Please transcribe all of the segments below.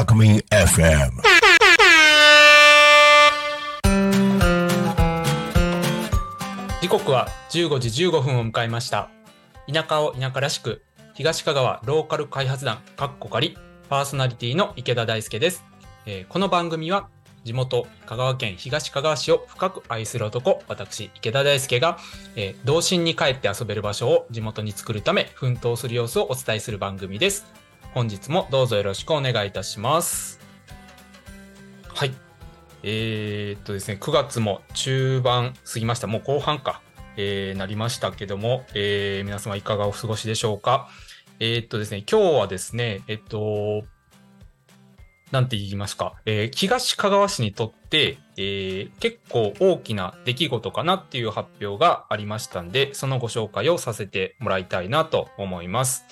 Alchemy FM. 時刻は15時15分を迎えました田舎を田舎らしく東香川ローカル開発団かっこかりパーソナリティの池田大輔です、えーこの番組は地元香川県東香川市を深く愛する男私池田大輔が、えー童心に帰って遊べる場所を地元に作るため奮闘する様子をお伝えする番組です本日もどうぞよろしくお願いいたしますはいえーっとですね、9月も中盤過ぎました。もう後半か、えーなりましたけども、えー皆様いかがお過ごしでしょうか。えーっとですね、今日はですね、えっと、なんて言いますか、えー東香川市にとって、えー結構大きな出来事かなっていう発表がありましたんで、そのご紹介をさせてもらいたいなと思います。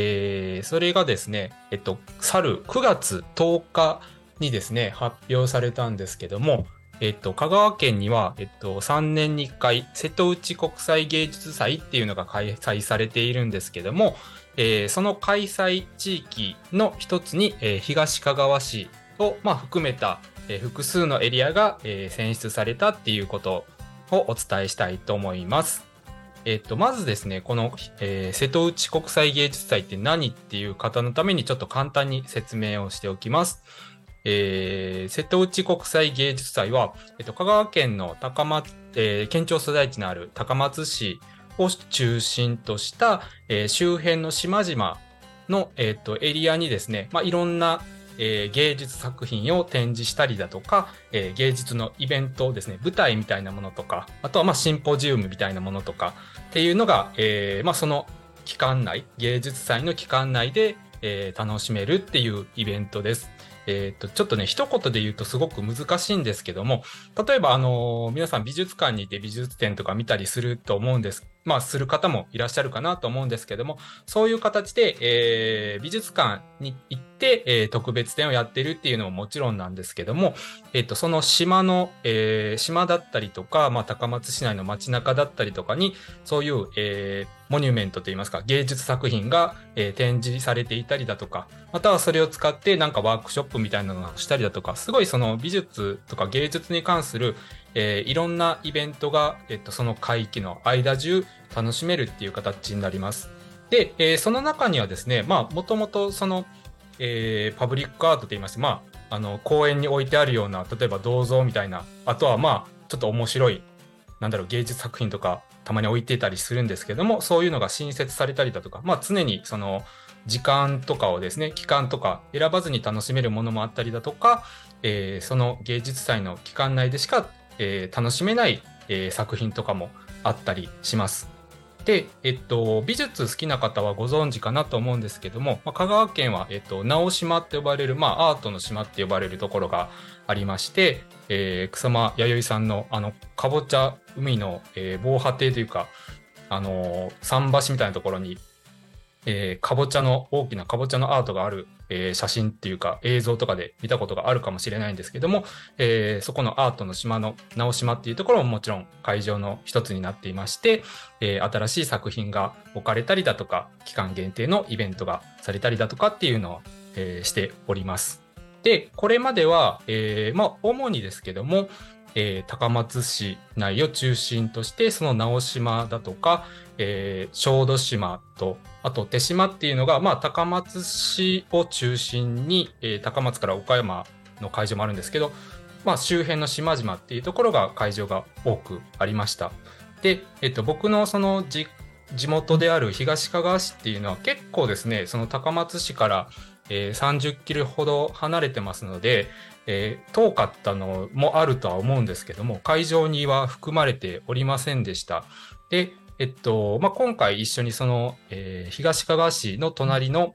えーそれがですね、えっと、去る9月10日にですね、発表されたんですけども、えっと、香川県には、えっと、3年に1回、瀬戸内国際芸術祭っていうのが開催されているんですけども、えーその開催地域の一つに、えー東香川市を、まあ、含めた、えー複数のエリアが、え選出されたっていうことをお伝えしたいと思います。えっと、まずですね、この、えー瀬戸内国際芸術祭って何っていう方のためにちょっと簡単に説明をしておきます。えー瀬戸内国際芸術祭は、えっと、香川県の高松、えー県庁所在地のある高松市を中心とした、えー周辺の島々の、えっとエリアにですね、まあ、いろんな、えー芸術作品を展示したりだとか、えー芸術のイベントですね、舞台みたいなものとか、あとはまあシンポジウムみたいなものとかっていうのが、えーまあ、その期間内、芸術祭の期間内で、えー楽しめるっていうイベントです。えー、とちょっとね一言で言うとすごく難しいんですけども例えば、あの皆さん美術館に行って美術展とか見たりすると思うんですまあする方もいらっしゃるかなと思うんですけどもそういう形で、えー美術館に行って、えー特別展をやってるっていうのももちろんなんですけども、えー、とその島の、えー島だったりとか、まあ、高松市内の街中だったりとかにそういう、えーモニュメントといいますか芸術作品が、えー展示されていたりだとかまたはそれを使ってなんかワークショップみたいなのをしたりだとかすごいその美術とか芸術に関する、えーいろんなイベントが、えっと、その海域の間中楽しめるっていう形になります。で、えーその中にはですねまあもともとその、えーパブリックアートといいますまああの公園に置いてあるような例えば銅像みたいなあとはまあちょっと面白いなんだろう芸術作品とかたまに置いていたりするんですけどもそういうのが新設されたりだとかまあ常にその時間とかをですね期間とか選ばずに楽しめるものもあったりだとか、えーその芸術祭の期間内でしか、えー楽しめない、えー作品とかもあったりします。で、えっと、美術好きな方はご存知かなと思うんですけども、まあ、香川県は、えっと、直島って呼ばれる、まあ、アートの島って呼ばれるところがありまして、えー草間彌生さんの、あの、かぼちゃ海の、えー防波堤というか、あの桟橋みたいなところに、えーかぼちゃの、大きなかぼちゃのアートがある、えー写真っていうか映像とかで見たことがあるかもしれないんですけども、えーそこのアートの島の直島っていうところももちろん会場の一つになっていまして、えー新しい作品が置かれたりだとか、期間限定のイベントがされたりだとかっていうのを、えーしております。で、これまでは、えーまあ、主にですけども、えー高松市内を中心として、その直島だとか、えー小豆島と、あと手島っていうのが、まあ、高松市を中心に、えー高松から岡山の会場もあるんですけど、まあ、周辺の島々っていうところが会場が多くありました。で、えっと、僕のその地元である東かがわ市っていうのは結構ですね、その高松市から、えー30キロほど離れてますので、えー遠かったのもあるとは思うんですけども、会場には含まれておりませんでした。で、えっと、まあ、今回一緒にその、えー東かが市の隣の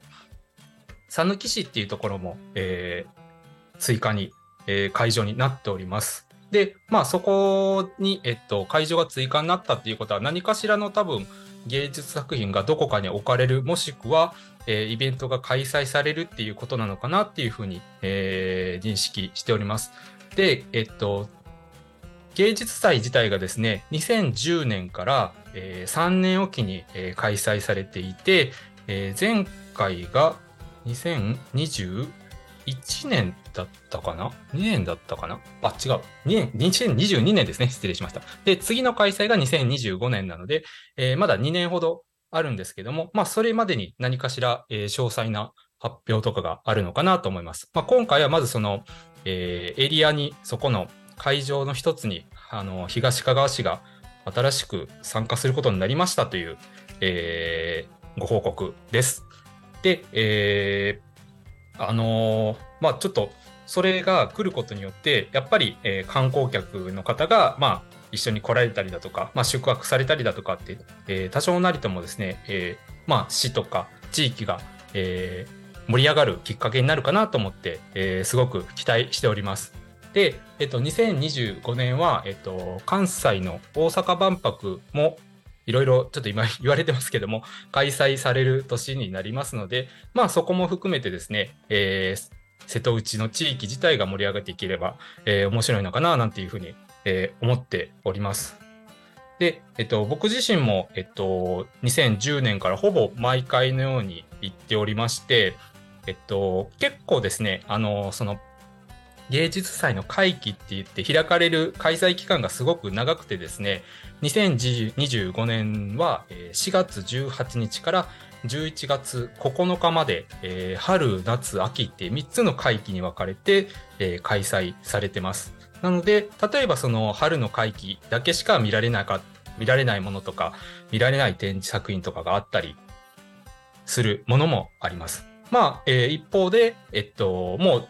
讃岐市っていうところも、えー追加に、えー会場になっております。で、まあそこに、えっと、会場が追加になったっていうことは何かしらの多分芸術作品がどこかに置かれる、もしくは、えーイベントが開催されるっていうことなのかなっていうふうに、えー認識しております。で、えっと、芸術祭自体がですね、2010年から、えー3年おきに、えー開催されていて、えー前回が2021年だったかな ?2 年だったかな？あ、違う。2年、2022年ですね。失礼しました。で、次の開催が2025年なので、えー、まだ2年ほどあるんですけども、まあ、それまでに何かしら、えー、詳細な発表とかがあるのかなと思います。まあ、今回はまずその、えー、エリアに、そこの会場の一つに、あの、東かがわ市が新しく参加することになりましたという、えー、ご報告です。で、えー、あのー、まあちょっと、それが来ることによって、やっぱり、えー、観光客の方が、まあ、一緒に来られたりだとか、まあ、宿泊されたりだとかって、えー、多少なりともですね、えー、まあ、市とか地域が、えー、盛り上がるきっかけになるかなと思って、えー、すごく期待しております。で、えっと、2025年は、えっと、関西の大阪万博もいろいろちょっと今 言われてますけども、開催される年になりますので、まあそこも含めてですね、えー、瀬戸内の地域自体が盛り上がっていければ、えー、面白いのかななんていうふうに、えー、思っております。で、えっと、僕自身も、えっと、2010年からほぼ毎回のように行っておりまして、えっと、結構ですね、あの、その芸術祭の会期って言って開かれる開催期間がすごく長くてですね、2025年は4月18日から11月9日まで、えー、春、夏、秋って3つの会期に分かれて、えー、開催されてます。なので、例えばその春の会期だけしか見られなか見られないものとか、見られない展示作品とかがあったりするものもあります。まあ、えー、一方で、えっと、もう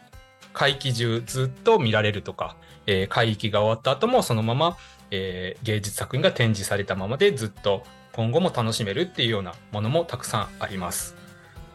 会期中ずっと見られるとか、えー、会期が終わった後もそのまま、えー、芸術作品が展示されたままでずっと今後も楽しめるっていうようなものもたくさんあります。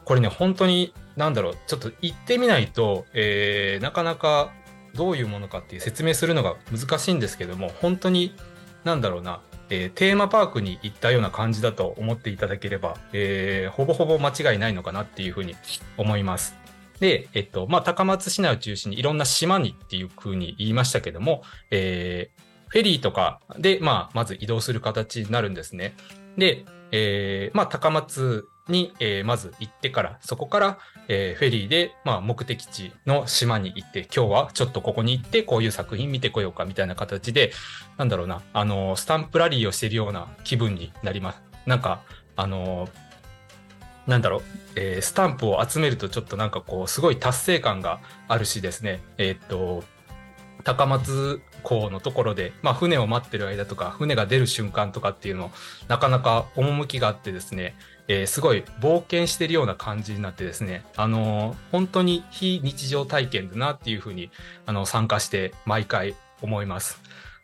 これね、本当に、なんだろう、ちょっと行ってみないと、えー、なかなかどういうものかっていう説明するのが難しいんですけども、本当に、なんだろうな、えー、テーマパークに行ったような感じだと思っていただければ、えー、ほぼほぼ間違いないのかなっていうふうに思います。で、えっと、まあ、高松市内を中心にいろんな島にっていう風に言いましたけども、えー、フェリーとかで、まあ、まず移動する形になるんですね。で、えー、まあ、高松に、えー、まず行ってから、そこから、えー、フェリーで、まあ、目的地の島に行って、今日はちょっとここに行って、こういう作品見てこようかみたいな形で、なんだろうな、あの、スタンプラリーをしているような気分になります。なんか、あの、なんだろう、えー、スタンプを集めるとちょっとなんかこう、すごい達成感があるしですね、え、っと、高松港のところで、まあ、船を待ってる間とか、船が出る瞬間とかっていうのなかなか趣があってですね、えー、すごい冒険してるような感じになってですね、あのー、本当に非日常体験だなっていうふうに、あの、参加して毎回思います。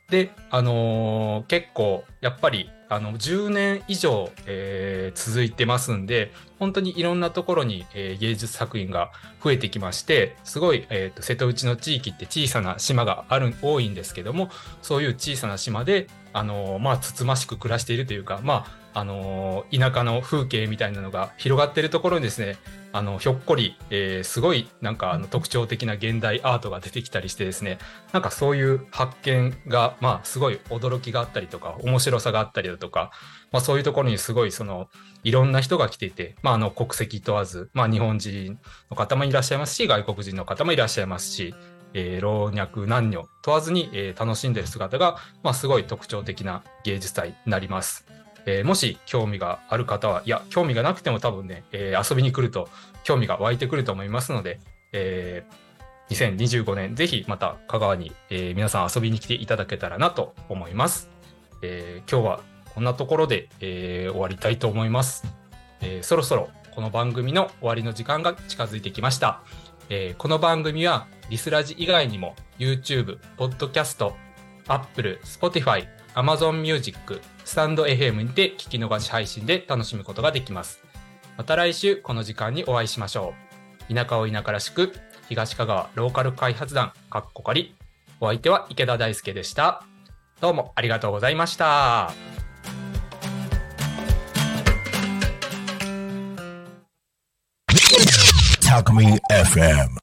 で、あのー、結構、やっぱり、あの、10年以上、えー、続いてますんで、本当にいろんなところに、えー、芸術作品が増えてきまして、すごい、えーと、瀬戸内の地域って小さな島がある、多いんですけども、そういう小さな島で、あのまあ、つつましく暮らしているというか、まあ、あの田舎の風景みたいなのが広がってるところにですね、あのひょっこり、えー、すごいなんかあの特徴的な現代アートが出てきたりしてですねなんかそういう発見がまあすごい驚きがあったりとか面白さがあったりだとか、まあ、そういうところにすごいそのいろんな人が来ていて、まあ、あの国籍問わず、まあ、日本人の方もいらっしゃいますし外国人の方もいらっしゃいますし、えー、老若男女問わずに、えー、楽しんでる姿が、まあ、すごい特徴的な芸術祭になります。えー、もし興味がある方は、いや、興味がなくても多分ね、えー、遊びに来ると興味が湧いてくると思いますので、えー、2025年、ぜひまた香川に、えー、皆さん遊びに来ていただけたらなと思います。えー、今日はこんなところで、えー、終わりたいと思います、えー。そろそろこの番組の終わりの時間が近づいてきました。えー、この番組はリスラジ以外にも YouTube、Podcast、Apple、Spotify、Amazon Music、スタンド FM にて聞き逃し配信で楽しむことができます。また来週この時間にお会いしましょう。田舎を田舎らしく、東香川ローカル開発団、かっこかり。お相手は池田大輔でした。どうもありがとうございました。Talk Me FM